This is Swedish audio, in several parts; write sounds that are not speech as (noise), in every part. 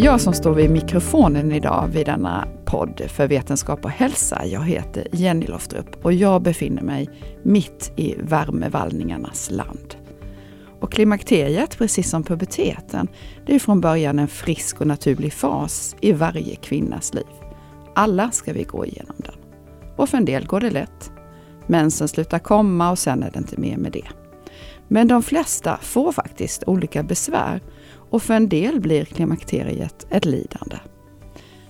Jag som står vid mikrofonen idag vid denna podd för vetenskap och hälsa, jag heter Jenny Loftrup och jag befinner mig mitt i värmevallningarnas land. Och klimakteriet, precis som puberteten, det är från början en frisk och naturlig fas i varje kvinnas liv. Alla ska vi gå igenom den. Och för en del går det lätt. Mensen slutar komma och sen är det inte mer med det. Men de flesta får faktiskt olika besvär och för en del blir klimakteriet ett lidande.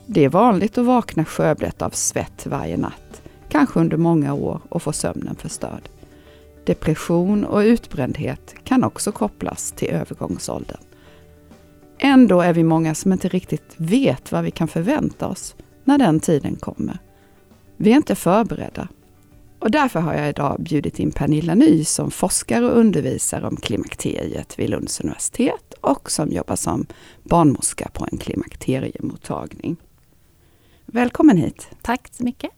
Det är vanligt att vakna skövlet av svett varje natt, kanske under många år och få sömnen förstörd. Depression och utbrändhet kan också kopplas till övergångsåldern. Ändå är vi många som inte riktigt vet vad vi kan förvänta oss när den tiden kommer. Vi är inte förberedda. Och därför har jag idag bjudit in Pernilla Ny som forskar och undervisar om klimakteriet vid Lunds universitet och som jobbar som barnmorska på en klimakteriemottagning. Välkommen hit! Tack så mycket!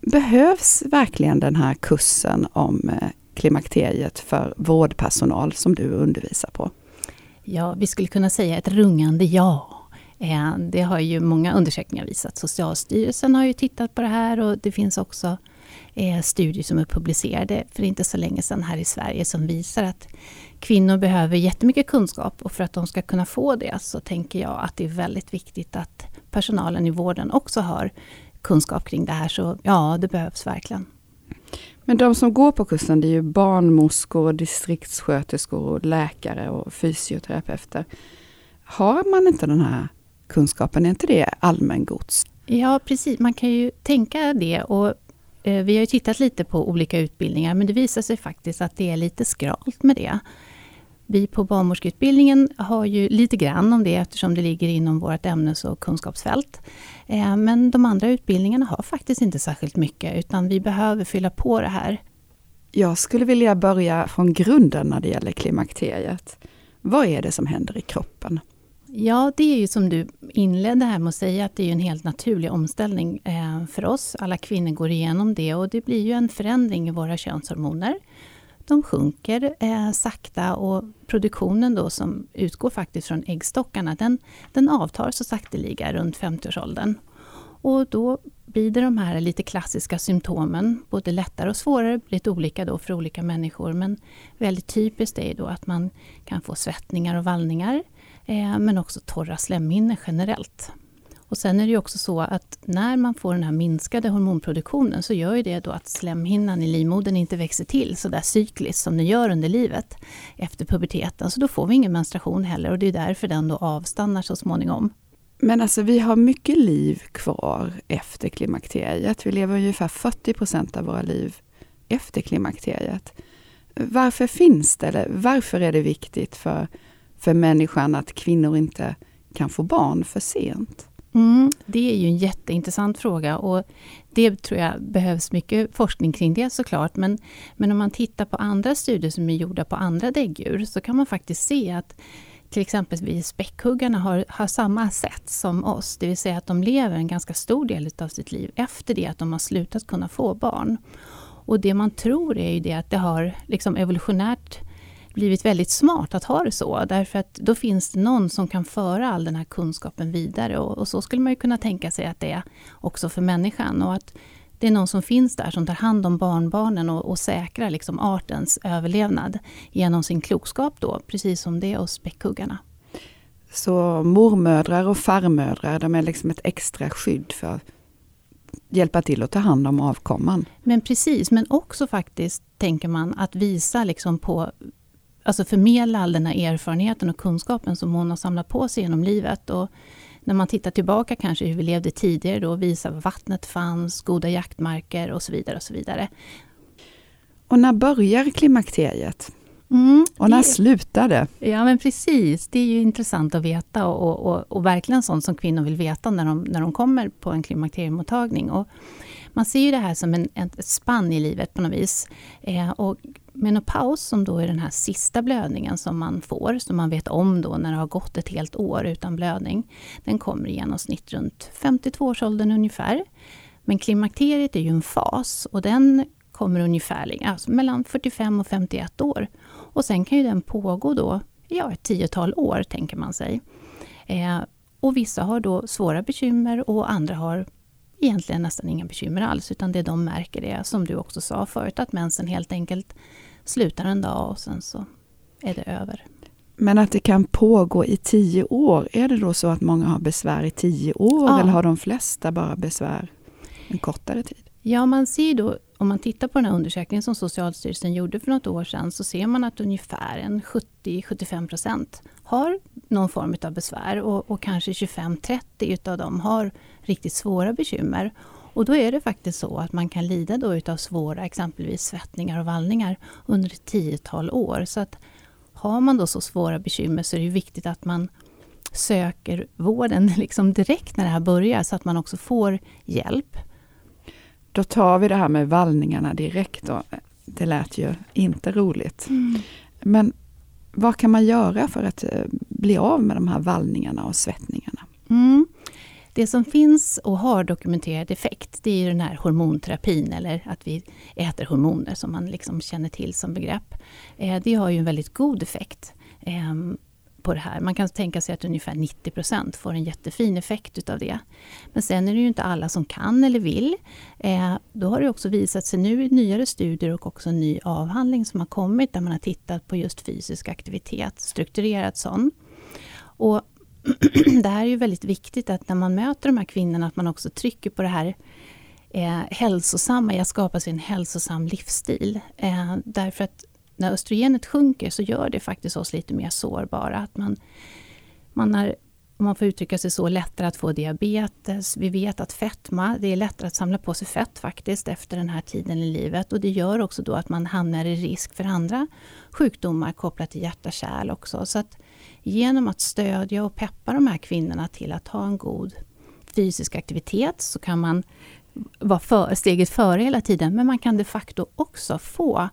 Behövs verkligen den här kursen om eh, klimakteriet för vårdpersonal som du undervisar på? Ja, vi skulle kunna säga ett rungande ja. Eh, det har ju många undersökningar visat. Socialstyrelsen har ju tittat på det här och det finns också eh, studier som är publicerade för inte så länge sedan här i Sverige som visar att kvinnor behöver jättemycket kunskap och för att de ska kunna få det så tänker jag att det är väldigt viktigt att personalen i vården också har kunskap kring det här. Så ja, det behövs verkligen. Men de som går på kursen det är ju barnmorskor, distriktssköterskor, läkare och fysioterapeuter. Har man inte den här kunskapen, är inte det allmängods? Ja, precis. Man kan ju tänka det. Och eh, vi har ju tittat lite på olika utbildningar, men det visar sig faktiskt att det är lite skralt med det. Vi på barnmorskeutbildningen har ju lite grann om det eftersom det ligger inom vårt ämnes och kunskapsfält. Eh, men de andra utbildningarna har faktiskt inte särskilt mycket utan vi behöver fylla på det här. Jag skulle vilja börja från grunden när det gäller klimakteriet. Vad är det som händer i kroppen? Ja, det är ju som du inledde här med att säga, att det är en helt naturlig omställning eh, för oss. Alla kvinnor går igenom det och det blir ju en förändring i våra könshormoner de sjunker eh, sakta och produktionen då som utgår faktiskt från äggstockarna, den, den avtar så sakteliga runt 50-årsåldern. Och då blir det de här lite klassiska symptomen, både lättare och svårare, lite olika då för olika människor. Men väldigt typiskt är då att man kan få svettningar och vallningar, eh, men också torra slemhinnor generellt. Och sen är det ju också så att när man får den här minskade hormonproduktionen så gör ju det då att slemhinnan i livmodern inte växer till så där cykliskt som den gör under livet efter puberteten. Så då får vi ingen menstruation heller och det är därför den då avstannar så småningom. Men alltså vi har mycket liv kvar efter klimakteriet. Vi lever ungefär 40 procent av våra liv efter klimakteriet. Varför finns det, eller varför är det viktigt för, för människan att kvinnor inte kan få barn för sent? Mm, det är ju en jätteintressant fråga och det tror jag behövs mycket forskning kring det såklart. Men, men om man tittar på andra studier som är gjorda på andra däggdjur så kan man faktiskt se att till exempel vi späckhuggarna har, har samma sätt som oss. Det vill säga att de lever en ganska stor del av sitt liv efter det att de har slutat kunna få barn. Och det man tror är ju det att det har liksom evolutionärt blivit väldigt smart att ha det så. Därför att då finns det någon som kan föra all den här kunskapen vidare. Och, och så skulle man ju kunna tänka sig att det är också för människan. Och att det är någon som finns där som tar hand om barnbarnen och, och säkrar liksom artens överlevnad genom sin klokskap då, precis som det är hos späckhuggarna. Så mormödrar och farmödrar, de är liksom ett extra skydd för att hjälpa till att ta hand om avkomman. Men precis, men också faktiskt tänker man att visa liksom på alltså förmedla all den här erfarenheten och kunskapen som hon har samlat på sig genom livet. Och när man tittar tillbaka kanske hur vi levde tidigare då, visa var vattnet fanns, goda jaktmarker och så vidare. Och så vidare. Och när börjar klimakteriet? Mm, och när det, slutar det? Ja men precis, det är ju intressant att veta och, och, och, verkligen sånt som kvinnor vill veta när de, när de kommer på en klimakteriemottagning. Och man ser ju det här som en, ett spann i livet på något vis. Eh, och menopaus, som då är den här sista blödningen som man får, som man vet om då när det har gått ett helt år utan blödning, den kommer i genomsnitt runt 52-årsåldern ungefär. Men klimakteriet är ju en fas och den kommer ungefär alltså mellan 45 och 51 år. Och sen kan ju den pågå då, ja, ett tiotal år tänker man sig. Eh, och vissa har då svåra bekymmer och andra har egentligen nästan inga bekymmer alls, utan det de märker är, som du också sa förut, att mensen helt enkelt slutar en dag och sen så är det över. Men att det kan pågå i tio år, är det då så att många har besvär i tio år ja. eller har de flesta bara besvär en kortare tid? Ja, man ser då, om man tittar på den här undersökningen som Socialstyrelsen gjorde för något år sedan, så ser man att ungefär en 70-75 procent har någon form av besvär och, och kanske 25-30 utav dem har riktigt svåra bekymmer. Och då är det faktiskt så att man kan lida då utav svåra exempelvis svettningar och vallningar under ett tiotal år. Så att har man då så svåra bekymmer så är det viktigt att man söker vården (laughs) liksom direkt när det här börjar så att man också får hjälp. Då tar vi det här med vallningarna direkt. Då. Det lät ju inte roligt. Mm. Men vad kan man göra för att eh, bli av med de här vallningarna och svettningarna? Mm. Det som finns och har dokumenterad effekt, det är ju den här hormonterapin, eller att vi äter hormoner, som man liksom känner till som begrepp. Eh, det har ju en väldigt god effekt ehm, på det här. Man kan tänka sig att ungefär 90% får en jättefin effekt utav det. Men sen är det ju inte alla som kan eller vill. Eh, då har det också visat sig nu i nyare studier och också en ny avhandling som har kommit där man har tittat på just fysisk aktivitet, strukturerad sån. Och (clears throat) det här är ju väldigt viktigt att när man möter de här kvinnorna att man också trycker på det här eh, hälsosamma, att skapa sig en hälsosam livsstil. Eh, därför att när östrogenet sjunker så gör det faktiskt oss lite mer sårbara. Att man, man har, om man får uttrycka sig så, lättare att få diabetes. Vi vet att fetma, det är lättare att samla på sig fett faktiskt efter den här tiden i livet. Och det gör också då att man hamnar i risk för andra sjukdomar kopplat till hjärta-kärl också. Så att genom att stödja och peppa de här kvinnorna till att ha en god fysisk aktivitet så kan man vara för, steget före hela tiden, men man kan de facto också få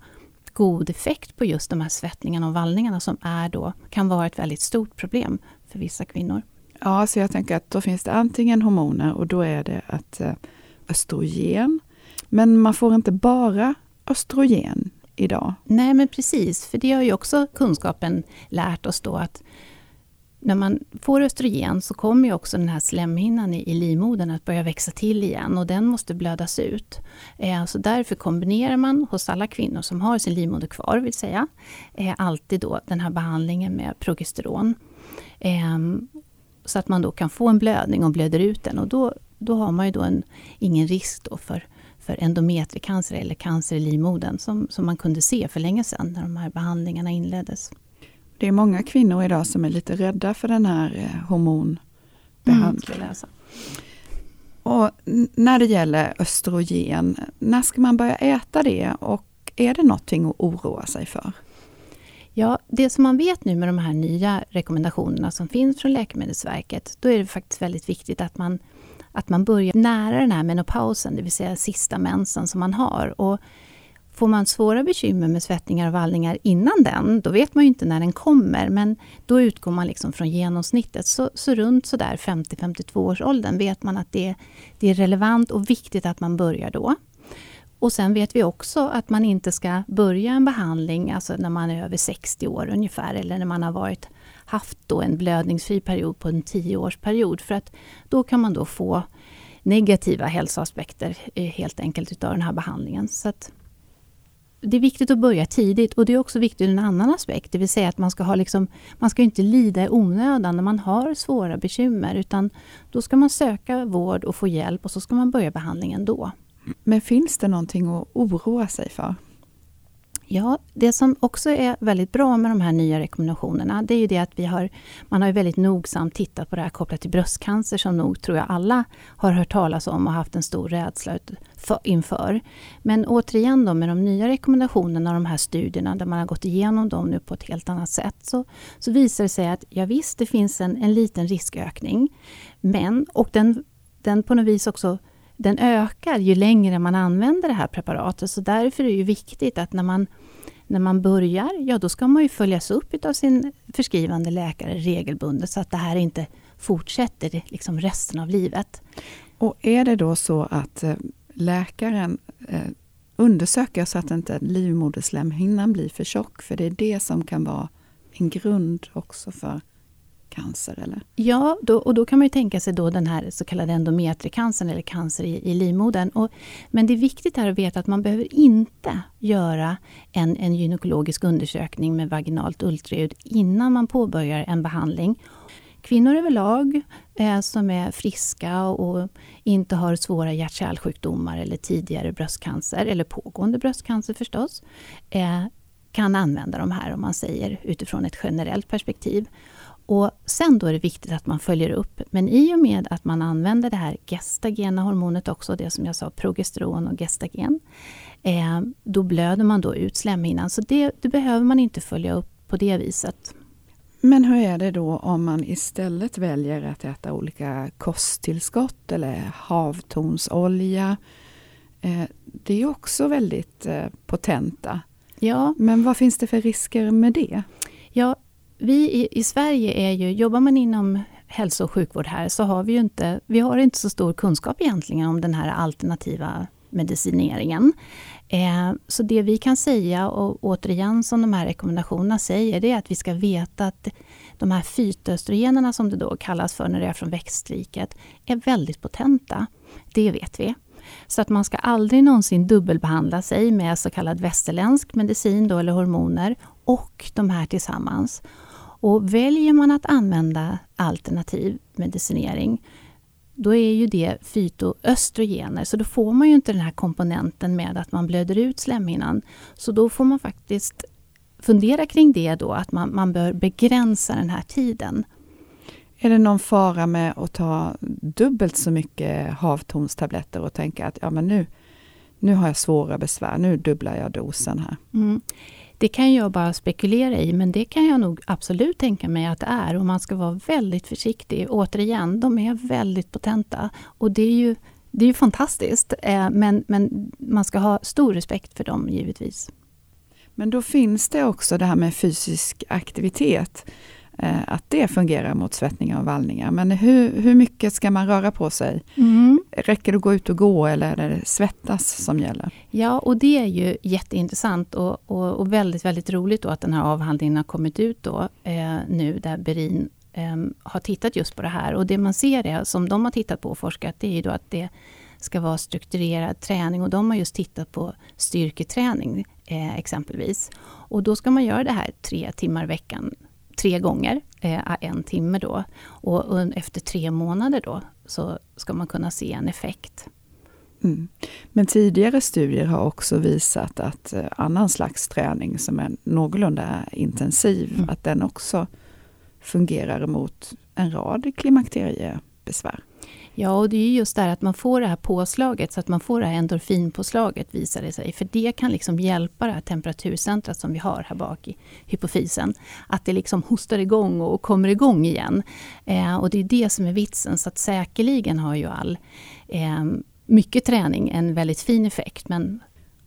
god effekt på just de här svettningarna och vallningarna som är då, kan vara ett väldigt stort problem för vissa kvinnor. Ja, så jag tänker att då finns det antingen hormoner och då är det att eh, östrogen. Men man får inte bara östrogen idag. Nej, men precis, för det har ju också kunskapen lärt oss då att när man får östrogen så kommer ju också den här slemhinnan i, i livmodern att börja växa till igen och den måste blödas ut. Eh, så därför kombinerar man hos alla kvinnor som har sin livmoder kvar, vill säga, eh, alltid då den här behandlingen med progesteron. Eh, så att man då kan få en blödning och blöder ut den och då, då har man ju då en, ingen risk då för, för endometriecancer eller cancer i livmodern som, som man kunde se för länge sedan när de här behandlingarna inleddes. Det är många kvinnor idag som är lite rädda för den här eh, hormonbehandlingen. Mm, och när det gäller östrogen, när ska man börja äta det och är det någonting att oroa sig för? Ja, det som man vet nu med de här nya rekommendationerna som finns från Läkemedelsverket, då är det faktiskt väldigt viktigt att man, att man börjar nära den här menopausen, det vill säga sista mensen som man har. Och Får man svåra bekymmer med svettningar och vallningar innan den, då vet man ju inte när den kommer, men då utgår man liksom från genomsnittet. Så, så runt sådär 50-52 års åldern vet man att det, det är relevant och viktigt att man börjar då. Och sen vet vi också att man inte ska börja en behandling alltså när man är över 60 år ungefär, eller när man har varit, haft då en blödningsfri period på en 10-årsperiod. För att då kan man då få negativa hälsoaspekter eh, helt enkelt utav den här behandlingen. Så att det är viktigt att börja tidigt och det är också viktigt ur en annan aspekt, det vill säga att man ska, ha liksom, man ska inte lida i onödan när man har svåra bekymmer, utan då ska man söka vård och få hjälp och så ska man börja behandlingen då. Men finns det någonting att oroa sig för? Ja, det som också är väldigt bra med de här nya rekommendationerna, det är ju det att vi har, man har väldigt nogsamt tittat på det här kopplat till bröstcancer, som nog tror jag alla har hört talas om och haft en stor rädsla inför. Men återigen då med de nya rekommendationerna och de här studierna, där man har gått igenom dem nu på ett helt annat sätt, så, så visar det sig att ja, visst, det finns en, en liten riskökning, men, och den, den på något vis också den ökar ju längre man använder det här preparatet. Så därför är det ju viktigt att när man, när man börjar, ja då ska man ju följas upp av sin förskrivande läkare regelbundet så att det här inte fortsätter liksom resten av livet. Och är det då så att eh, läkaren eh, undersöker så att inte livmoderslemhinnan blir för tjock? För det är det som kan vara en grund också för cancer? Eller? Ja, då, och då kan man ju tänka sig då den här så kallade endometrikancern eller cancer i, i livmodern. Och, men det är viktigt här att veta att man behöver inte göra en, en gynekologisk undersökning med vaginalt ultraljud innan man påbörjar en behandling. Kvinnor överlag eh, som är friska och inte har svåra hjärt-kärlsjukdomar eller tidigare bröstcancer, eller pågående bröstcancer förstås, eh, kan använda de här om man säger utifrån ett generellt perspektiv. Och Sen då är det viktigt att man följer upp. Men i och med att man använder det här gestagena hormonet också, det som jag sa, progesteron och gestagen, eh, då blöder man då ut slemhinnan. Så det, det behöver man inte följa upp på det viset. Men hur är det då om man istället väljer att äta olika kosttillskott eller havtornsolja? Eh, det är också väldigt eh, potenta. Ja. Men vad finns det för risker med det? Ja, vi i, i Sverige är ju, jobbar man inom hälso och sjukvård här så har vi ju inte, vi har inte så stor kunskap egentligen om den här alternativa medicineringen. Eh, så det vi kan säga, och återigen som de här rekommendationerna säger, det är att vi ska veta att de här fytoöstrogenerna som det då kallas för när det är från växtriket, är väldigt potenta. Det vet vi. Så att man ska aldrig någonsin dubbelbehandla sig med så kallad västerländsk medicin då, eller hormoner och de här tillsammans. Och väljer man att använda alternativ medicinering då är ju det fytoöstrogener, så då får man ju inte den här komponenten med att man blöder ut slemhinnan. Så då får man faktiskt fundera kring det då, att man, man bör begränsa den här tiden. Är det någon fara med att ta dubbelt så mycket havtornstabletter och tänka att ja, men nu, nu har jag svåra besvär, nu dubblar jag dosen här? Mm. Det kan jag bara spekulera i, men det kan jag nog absolut tänka mig att det är. Och man ska vara väldigt försiktig. Återigen, de är väldigt potenta. Och det är ju, det är ju fantastiskt, eh, men, men man ska ha stor respekt för dem givetvis. Men då finns det också det här med fysisk aktivitet. Eh, att det fungerar mot svettningar och vallningar. Men hur, hur mycket ska man röra på sig? Mm. Räcker det att gå ut och gå eller är det svettas som gäller? Ja, och det är ju jätteintressant och, och, och väldigt, väldigt roligt då att den här avhandlingen har kommit ut då, eh, nu där Berin eh, har tittat just på det här. Och det man ser är, som de har tittat på och forskat, det är ju då att det ska vara strukturerad träning och de har just tittat på styrketräning eh, exempelvis. Och då ska man göra det här tre timmar i veckan tre gånger, eh, en timme då. Och efter tre månader då så ska man kunna se en effekt. Mm. Men tidigare studier har också visat att eh, annan slags träning som är någorlunda intensiv, mm. att den också fungerar mot en rad klimakteriebesvär. Ja, och det är just det här att man får det här påslaget, så att man får det här endorfinpåslaget visar det sig. För det kan liksom hjälpa det här temperaturcentrat som vi har här bak i hypofysen. Att det liksom hostar igång och kommer igång igen. Eh, och det är det som är vitsen, så att säkerligen har ju all eh, mycket träning en väldigt fin effekt. Men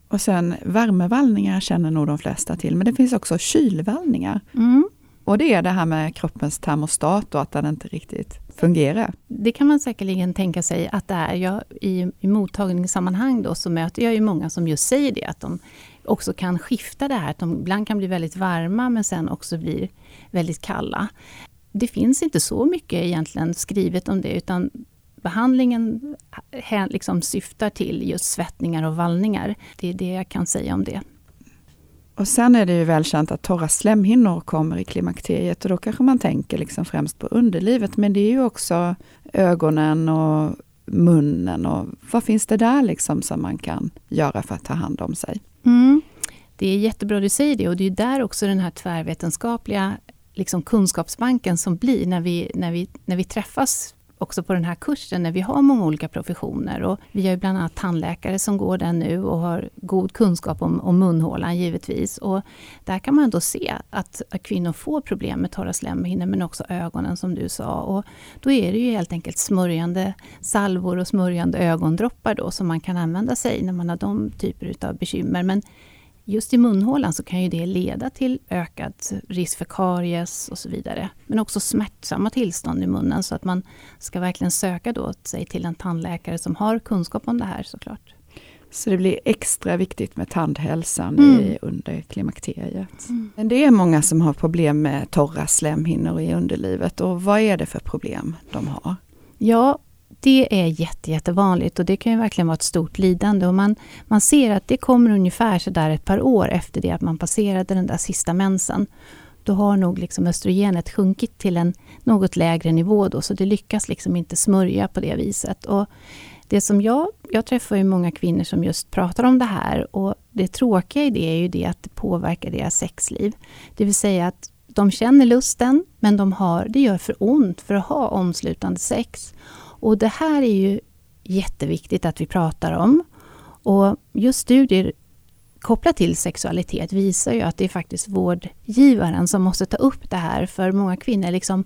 och sen värmevallningar känner nog de flesta till, men det finns också kylvallningar. Mm. Och det är det här med kroppens termostat och att den inte riktigt fungera. Det kan man säkerligen tänka sig att det är. Jag, i, I mottagningssammanhang då, så möter jag ju många som just säger det, att de också kan skifta det här, att de ibland kan bli väldigt varma men sen också blir väldigt kalla. Det finns inte så mycket egentligen skrivet om det, utan behandlingen liksom syftar till just svettningar och vallningar. Det är det jag kan säga om det. Och sen är det ju välkänt att torra slemhinnor kommer i klimakteriet och då kanske man tänker liksom främst på underlivet. Men det är ju också ögonen och munnen och vad finns det där liksom som man kan göra för att ta hand om sig? Mm. Det är jättebra du säger det och det är där också den här tvärvetenskapliga liksom kunskapsbanken som blir när vi, när vi, när vi träffas också på den här kursen när vi har många olika professioner. Och vi har ju bland annat tandläkare som går den nu och har god kunskap om, om munhålan givetvis. Och där kan man då se att, att kvinnor får problem med torra slemhinnor men också ögonen som du sa. Och då är det ju helt enkelt smörjande salvor och smörjande ögondroppar då som man kan använda sig när man har de typer av bekymmer. Men Just i munhålan så kan ju det leda till ökad risk för karies och så vidare. Men också smärtsamma tillstånd i munnen så att man ska verkligen söka då sig till en tandläkare som har kunskap om det här såklart. Så det blir extra viktigt med tandhälsan Mm. i, under klimakteriet. Men det är många som har problem med torra slemhinnor i underlivet och vad är det för problem de har? Ja, det är jätte, jättevanligt och det kan ju verkligen vara ett stort lidande. Och man, man ser att det kommer ungefär så där ett par år efter det att man passerade den där sista mensen. Då har nog liksom östrogenet sjunkit till en något lägre nivå då, så det lyckas liksom inte smörja på det viset. Och det som jag, jag träffar ju många kvinnor som just pratar om det här och det tråkiga i det är ju det att det påverkar deras sexliv. Det vill säga att de känner lusten, men de har, det gör för ont för att ha omslutande sex. Och det här är ju jätteviktigt att vi pratar om. Och just studier kopplat till sexualitet visar ju att det är faktiskt vårdgivaren som måste ta upp det här. För många kvinnor liksom,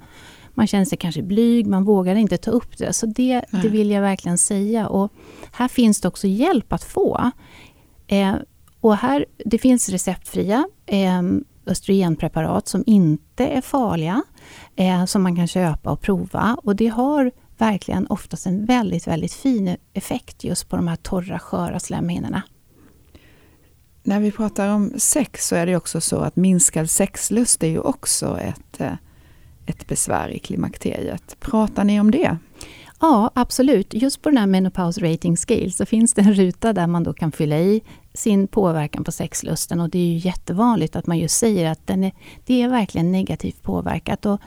man känner sig kanske blyg, man vågar inte ta upp det. Så det, det vill jag verkligen säga. Och här finns det också hjälp att få. Eh, och här, det finns receptfria eh, östrogenpreparat som inte är farliga, eh, som man kan köpa och prova. Och det har verkligen oftast en väldigt, väldigt fin effekt just på de här torra, sköra slemhinnorna. När vi pratar om sex så är det också så att minskad sexlust är ju också ett, eh, ett besvär i klimakteriet. Pratar ni om det? Ja, absolut. Just på den här Menopause Rating Scale så finns det en ruta där man då kan fylla i sin påverkan på sexlusten och det är ju jättevanligt att man just säger att den är, det är verkligen negativt påverkat. Och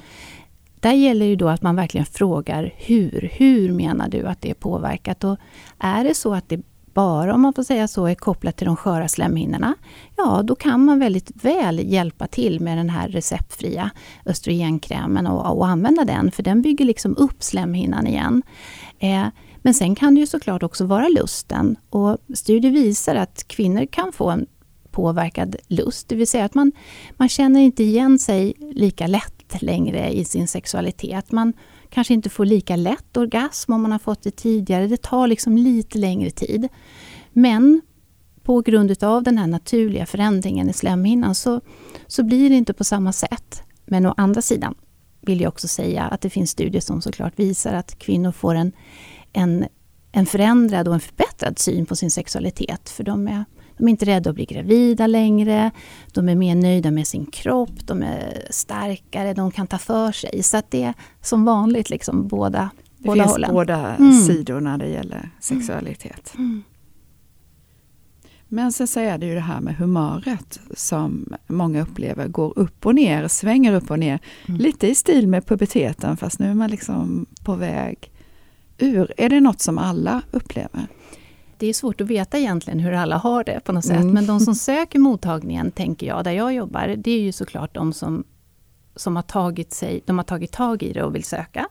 där gäller det då att man verkligen frågar hur. Hur menar du att det är påverkat? Och är det så att det bara, om man får säga så, är kopplat till de sköra slemhinnorna, ja då kan man väldigt väl hjälpa till med den här receptfria östrogenkrämen och, och använda den, för den bygger liksom upp slemhinnan igen. Eh, men sen kan det ju såklart också vara lusten och studier visar att kvinnor kan få en påverkad lust, det vill säga att man, man känner inte igen sig lika lätt längre i sin sexualitet. Man kanske inte får lika lätt orgasm om man har fått det tidigare. Det tar liksom lite längre tid. Men på grund av den här naturliga förändringen i slemhinnan så, så blir det inte på samma sätt. Men å andra sidan vill jag också säga att det finns studier som såklart visar att kvinnor får en, en, en förändrad och en förbättrad syn på sin sexualitet. För de är, de är inte rädda att bli gravida längre, de är mer nöjda med sin kropp, de är starkare, de kan ta för sig. Så att det är som vanligt liksom båda, Det båda finns hållen. båda Mm. sidor när det gäller sexualitet. Mm. Men sen så är det ju det här med humöret som många upplever går upp och ner, svänger upp och ner. Mm. Lite i stil med puberteten fast nu är man liksom på väg ur. Är det något som alla upplever? Det är svårt att veta egentligen hur alla har det på något sätt. Mm. Men de som (laughs) söker mottagningen, tänker jag, där jag jobbar, det är ju såklart de som, som har, tagit sig, de har tagit tag i det och vill söka.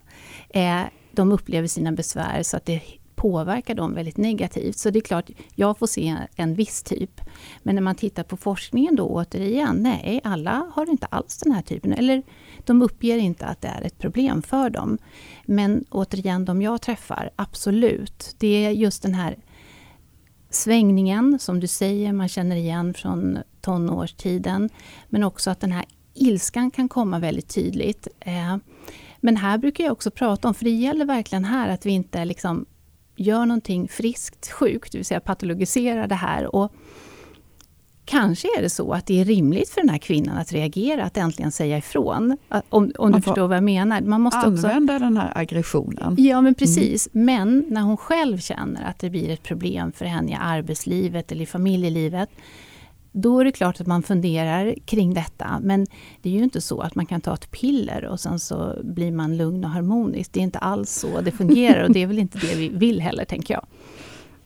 Eh, de upplever sina besvär så att det påverkar dem väldigt negativt. Så det är klart, jag får se en viss typ. Men när man tittar på forskningen då återigen, nej, alla har inte alls den här typen. Eller de uppger inte att det är ett problem för dem. Men återigen, de jag träffar, absolut. Det är just den här svängningen, som du säger, man känner igen från tonårstiden. Men också att den här ilskan kan komma väldigt tydligt. Eh, men här brukar jag också prata om, för det gäller verkligen här att vi inte liksom gör någonting friskt sjukt, det vill säga patologiserar det här. Och kanske är det så att det är rimligt för den här kvinnan att reagera, att äntligen säga ifrån. Om, om du förstår vad jag menar. Man måste också Använda den här aggressionen. Ja, men precis. Men när hon själv känner att det blir ett problem för henne i arbetslivet eller i familjelivet, då är det klart att man funderar kring detta. Men det är ju inte så att man kan ta ett piller och sen så blir man lugn och harmonisk. Det är inte alls så det fungerar och det är väl inte det vi vill heller, tänker jag.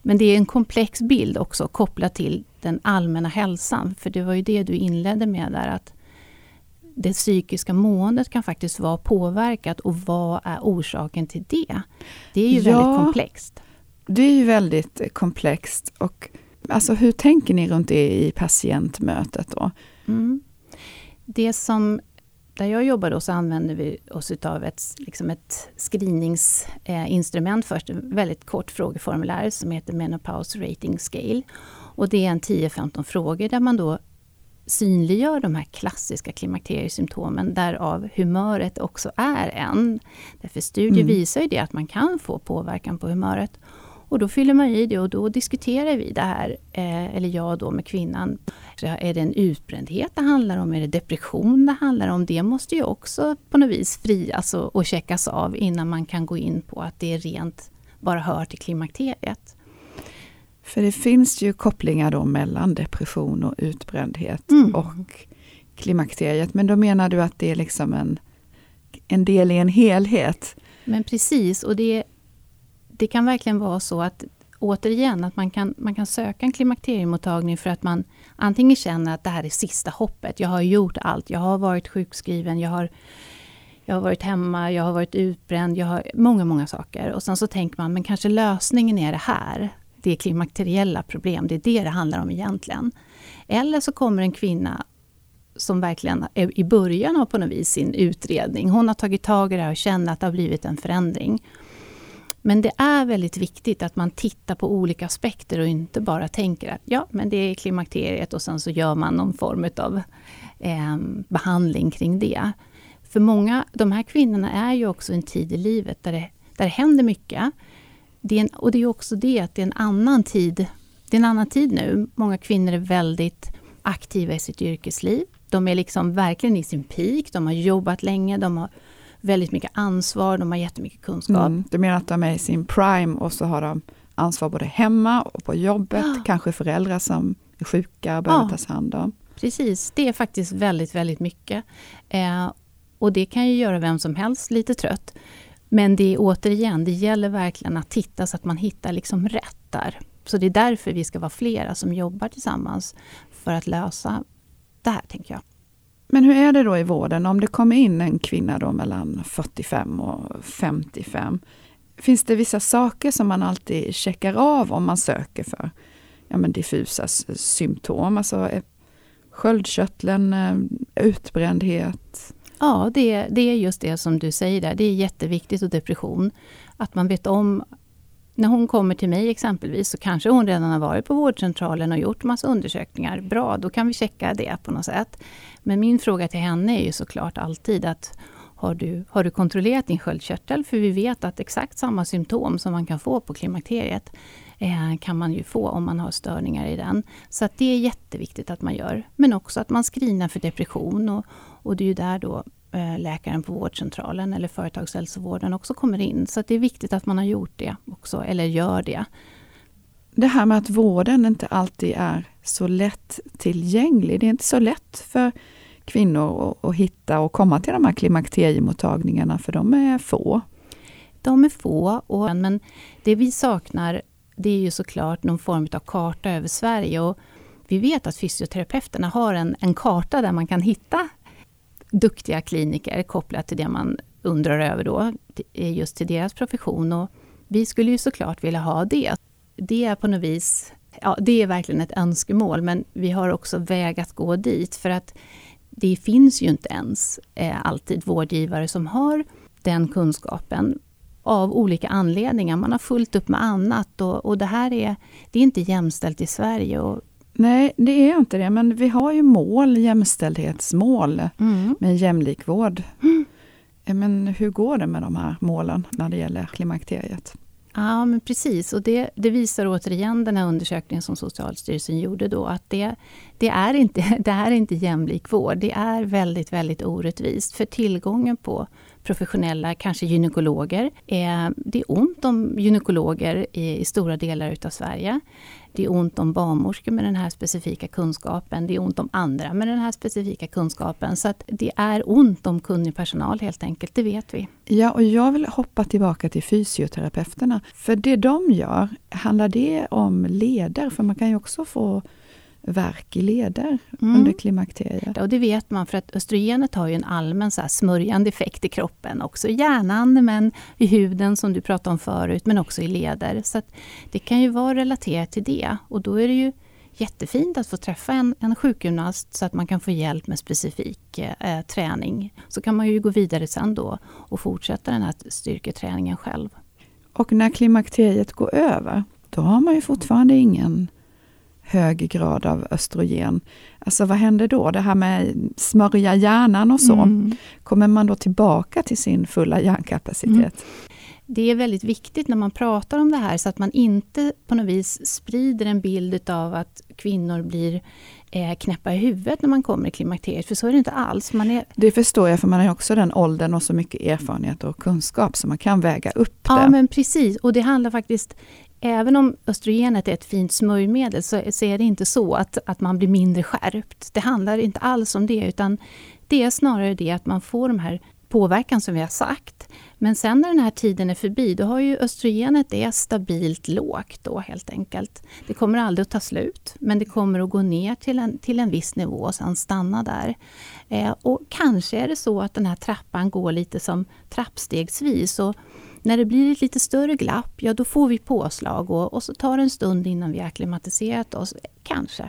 Men det är en komplex bild också kopplat till den allmänna hälsan. För det var ju det du inledde med där, att det psykiska måendet kan faktiskt vara påverkat och vad är orsaken till det? Det är ju Ja. väldigt komplext. Det är ju väldigt komplext. Och, alltså, hur tänker ni runt det i patientmötet då? Mm. Det som, där jag jobbar då så använder vi oss av ett, liksom ett screeningsinstrument först, ett väldigt kort frågeformulär som heter Menopause Rating Scale. Och det är en 10-15 frågor där man då synliggör de här klassiska klimakteriesymptomen, därav humöret också är en. Därför studier Mm. visar ju det att man kan få påverkan på humöret. Och då fyller man i det och då diskuterar vi det här, eh, eller jag då med kvinnan. Så är det en utbrändhet det handlar om? Är det depression det handlar om? Det måste ju också på något vis frias och, och checkas av innan man kan gå in på att det är rent bara hör till klimakteriet. För det finns ju kopplingar då mellan depression och utbrändhet mm. och klimakteriet. Men då menar du att det är liksom en, en del i en helhet? Men precis, och det, det kan verkligen vara så att återigen, att man kan, man kan söka en klimakteriemottagning för att man antingen känner att det här är sista hoppet. Jag har gjort allt. Jag har varit sjukskriven, jag har, jag har varit hemma, jag har varit utbränd, jag har många, många saker. Och sen så tänker man, men kanske lösningen är det här. Det är klimakteriella problem, det är det det handlar om egentligen. Eller så kommer en kvinna som verkligen är i början av på något vis sin utredning. Hon har tagit tag i det här och känner att det har blivit en förändring. Men det är väldigt viktigt att man tittar på olika aspekter och inte bara tänker att ja, men det är klimakteriet och sen så gör man någon form av eh, behandling kring det. För många, de här kvinnorna är ju också en tid i livet där det, där det händer mycket. Det en, och det är också det att det är en annan tid. Det är en annan tid nu. Många kvinnor är väldigt aktiva i sitt yrkesliv. De är liksom verkligen i sin peak, de har jobbat länge, de har väldigt mycket ansvar, de har jättemycket kunskap. Mm, du menar att de är i sin prime och så har de ansvar både hemma och på jobbet, ja. kanske föräldrar som är sjuka och behöver ja. tas hand om. Precis, det är faktiskt väldigt, väldigt mycket. Eh, och det kan ju göra vem som helst lite trött. Men det är återigen, det gäller verkligen att titta så att man hittar liksom rätt där. Så det är därför vi ska vara flera som jobbar tillsammans för att lösa det här, tänker jag. Men hur är det då i vården om det kommer in en kvinna då mellan 45 och 55? Finns det vissa saker som man alltid checkar av om man söker för ja, men diffusa symptom? Alltså eh, sköldkörteln, eh, utbrändhet? Ja, det, det är just det som du säger där. Det är jätteviktigt och depression. Att man vet om när hon kommer till mig exempelvis så kanske hon redan har varit på vårdcentralen och gjort massa undersökningar. Bra, då kan vi checka det på något sätt. Men min fråga till henne är ju såklart alltid att har du, har du kontrollerat din sköldkörtel? För vi vet att exakt samma symptom som man kan få på klimakteriet eh, kan man ju få om man har störningar i den. Så det är jätteviktigt att man gör. Men också att man screenar för depression och, och det är ju där då läkaren på vårdcentralen eller företagshälsovården också kommer in. Så det är viktigt att man har gjort det också, eller gör det. Det här med att vården inte alltid är så lätt tillgänglig. Det är inte så lätt för kvinnor att, att hitta och komma till de här klimakteriemottagningarna, för de är få. De är få, och, men det vi saknar det är ju såklart någon form av karta över Sverige. Och vi vet att fysioterapeuterna har en, en karta där man kan hitta duktiga kliniker kopplat till det man undrar över då, just till deras profession. Och vi skulle ju såklart vilja ha det. Det är på något vis, ja det är verkligen ett önskemål, men vi har också väg att gå dit för att det finns ju inte ens eh, alltid vårdgivare som har den kunskapen av olika anledningar. Man har fullt upp med annat och, och det här är, det är inte jämställt i Sverige. Och Nej, det är inte det, men vi har ju mål, jämställdhetsmål mm. med jämlik vård. Mm. Men hur går det med de här målen när det gäller klimakteriet? Ja, men precis. Och det, det, visar återigen den här undersökningen som Socialstyrelsen gjorde då, att det, det, är inte, (laughs) det är inte jämlik vård. Det är väldigt, väldigt orättvist. För tillgången på professionella, kanske gynekologer. Eh, det är ont om gynekologer i, i stora delar utav Sverige. Det är ont om barnmorskor med den här specifika kunskapen. Det är ont om andra med den här specifika kunskapen. Så att det är ont om kunnig personal helt enkelt, det vet vi. Ja, och jag vill hoppa tillbaka till fysioterapeuterna. För det de gör, handlar det om leder? För man kan ju också få värk i leder mm. under klimakteriet. Och det vet man för att östrogenet har ju en allmän så smörjande effekt i kroppen. Också i hjärnan, men i huden som du pratade om förut, men också i leder. Så det kan ju vara relaterat till det. Och då är det ju jättefint att få träffa en, en sjukgymnast så att man kan få hjälp med specifik eh, träning. Så kan man ju gå vidare sen då och fortsätta den här styrketräningen själv. Och när klimakteriet går över, då har man ju fortfarande ingen hög grad av östrogen. Alltså vad händer då? Det här med smörja hjärnan och så. Mm. Kommer man då tillbaka till sin fulla hjärnkapacitet? Mm. det är väldigt viktigt när man pratar om det här så att man inte på något vis sprider en bild av att kvinnor blir eh, knäppa i huvudet när man kommer i klimakteriet, för så är det inte alls. Man är... Det förstår jag, för man har också den åldern och så mycket erfarenhet och kunskap så man kan väga upp det. Ja, men precis. Och det handlar faktiskt Även om östrogenet är ett fint smörjmedel så, så är det inte så att, att man blir mindre skärpt. Det handlar inte alls om det, utan det är snarare det att man får de här påverkan som vi har sagt. Men sen när den här tiden är förbi, då har ju östrogenet det stabilt lågt då helt enkelt. Det kommer aldrig att ta slut, men det kommer att gå ner till en, till en viss nivå och sen stanna där. Eh, och kanske är det så att den här trappan går lite som trappstegsvis. Och när det blir ett lite större glapp, ja då får vi påslag och, och så tar det en stund innan vi akklimatiserat oss, kanske.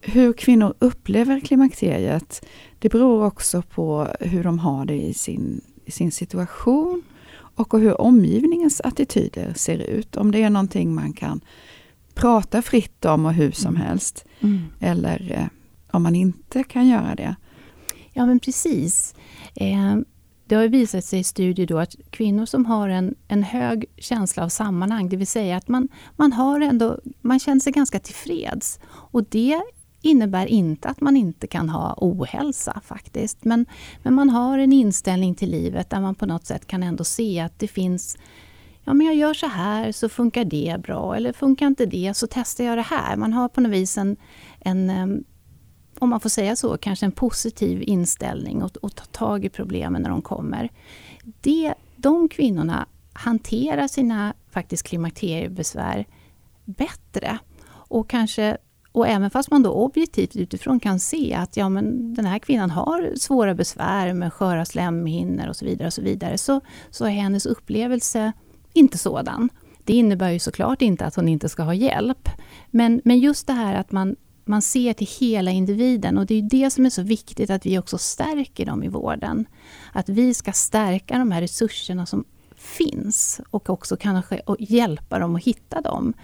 Hur kvinnor upplever klimakteriet, det beror också på hur de har det i sin, i sin situation och hur omgivningens attityder ser ut. Om det är någonting man kan prata fritt om och hur som mm. helst. Mm. Eller eh, om man inte kan göra det. Ja men precis. Det har visat sig i studier då att kvinnor som har en, en hög känsla av sammanhang, det vill säga att man, man, har ändå, man känner sig ganska tillfreds. Och det innebär inte att man inte kan ha ohälsa faktiskt. Men, men man har en inställning till livet där man på något sätt kan ändå se att det finns Ja, men jag gör så här så funkar det bra. Eller funkar inte det så testar jag det här. Man har på något vis en, en om man får säga så, kanske en positiv inställning och, och ta tag i problemen när de kommer. Det, de kvinnorna hanterar sina faktiskt klimakteriebesvär bättre. Och kanske och även fast man då objektivt utifrån kan se att ja, men den här kvinnan har svåra besvär med sköra slemhinnor och så vidare, och så, vidare så, så är hennes upplevelse inte sådan. Det innebär ju såklart inte att hon inte ska ha hjälp. Men, men just det här att man man ser till hela individen och det är det som är så viktigt att vi också stärker dem i vården. Att vi ska stärka de här resurserna som finns och också kanske och hjälpa dem att hitta dem.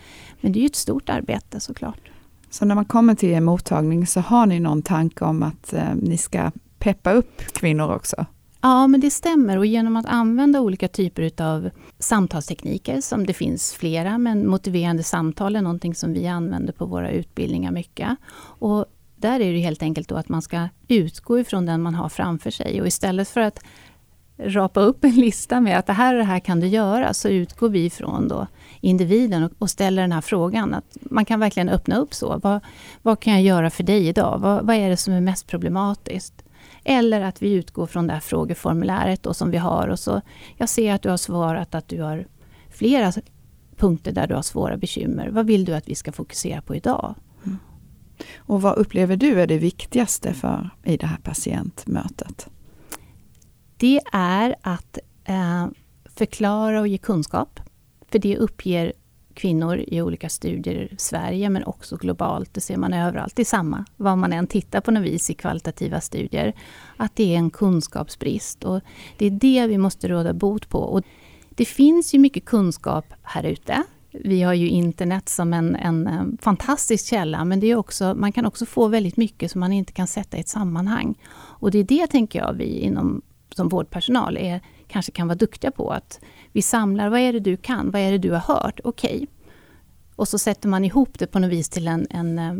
Men det är ju ett stort arbete såklart. Så när man kommer till er mottagning så har ni någon tanke om att eh, ni ska peppa upp kvinnor också? Ja, men det stämmer och genom att använda olika typer av samtalstekniker, som det finns flera, men motiverande samtal är någonting som vi använder på våra utbildningar mycket. Och där är det helt enkelt då att man ska utgå ifrån den man har framför sig och istället för att rapa upp en lista med att det här och det här kan du göra, så utgår vi ifrån då individen och, ställer den här frågan. Att man kan verkligen öppna upp så. Vad, vad kan jag göra för dig idag? Vad, vad är det som är mest problematiskt? Eller att vi utgår från det här frågeformuläret då som vi har och så, jag ser att du har svarat att du har flera punkter där du har svåra bekymmer. Vad vill du att vi ska fokusera på idag? Mm. Och vad upplever du är det viktigaste för i det här patientmötet? Det är att eh, förklara och ge kunskap. För det uppger kvinnor i olika studier i Sverige men också globalt. Det ser man överallt. Det är samma, vad man än tittar på något vis i kvalitativa studier. Att det är en kunskapsbrist och det är det vi måste råda bot på. Och det finns ju mycket kunskap här ute. Vi har ju internet som en, en, en fantastisk källa men det är också, man kan också få väldigt mycket som man inte kan sätta i ett sammanhang. Och det är det, tänker jag, vi inom, som vårdpersonal är, kanske kan vara duktiga på. att vi samlar, vad är det du kan? Vad är det du har hört? Okej. Okay. Och så sätter man ihop det på något vis till en, en eh,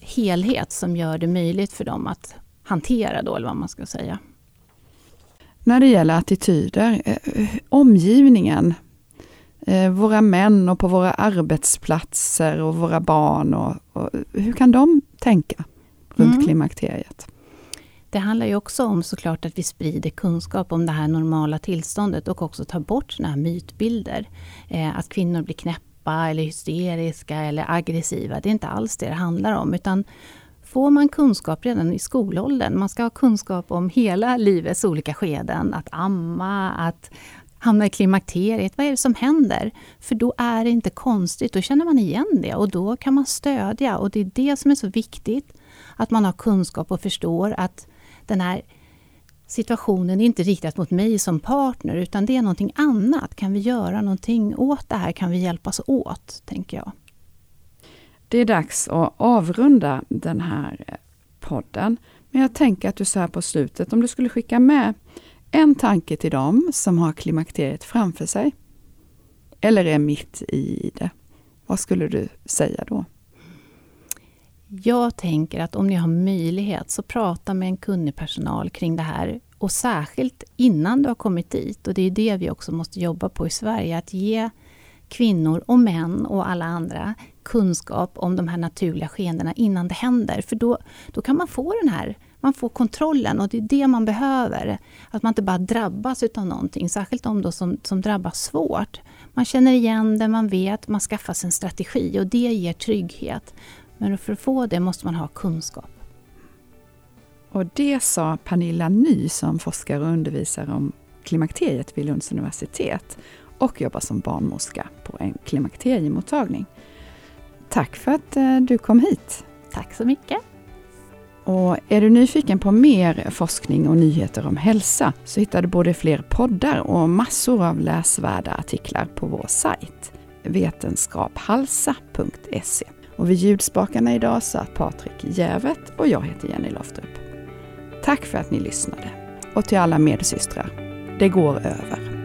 helhet som gör det möjligt för dem att hantera då, eller vad man ska säga. När det gäller attityder, eh, omgivningen, eh, våra män och på våra arbetsplatser och våra barn, och, och hur kan de tänka runt mm. klimakteriet? Det handlar ju också om såklart att vi sprider kunskap om det här normala tillståndet och också tar bort sådana här mytbilder. Eh, att kvinnor blir knäppa eller hysteriska eller aggressiva. Det är inte alls det det handlar om. Utan får man kunskap redan i skolåldern, man ska ha kunskap om hela livets olika skeden. Att amma, att hamna i klimakteriet. Vad är det som händer? För då är det inte konstigt, då känner man igen det och då kan man stödja. Och det är det som är så viktigt, att man har kunskap och förstår att den här situationen är inte riktat mot mig som partner utan det är någonting annat. Kan vi göra någonting åt det här? Kan vi hjälpas åt? tänker jag. Det är dags att avrunda den här podden. Men jag tänker att du så här på slutet, om du skulle skicka med en tanke till dem som har klimakteriet framför sig. Eller är mitt i det. Vad skulle du säga då? Jag tänker att om ni har möjlighet så prata med en kunnig personal kring det här. Och särskilt innan du har kommit dit. Och det är det vi också måste jobba på i Sverige. Att ge kvinnor och män och alla andra kunskap om de här naturliga skeendena innan det händer. För då, då kan man få den här man får kontrollen och det är det man behöver. Att man inte bara drabbas av någonting, särskilt de då som, som drabbas svårt. Man känner igen det, man vet, man skaffar sig en strategi och det ger trygghet. Men för att få det måste man ha kunskap. Och det sa Pernilla Ny som forskar och undervisar om klimakteriet vid Lunds universitet och jobbar som barnmorska på en klimakteriemottagning. Tack för att eh, du kom hit. Tack så mycket. Och är du nyfiken på mer forskning och nyheter om hälsa så hittar du både fler poddar och massor av läsvärda artiklar på vår sajt vetenskaphalsa.se. Och vid ljudspakarna idag satt Patrik Jävet och jag heter Jenny Loftrup. Tack för att ni lyssnade. Och till alla medsystrar, det går över.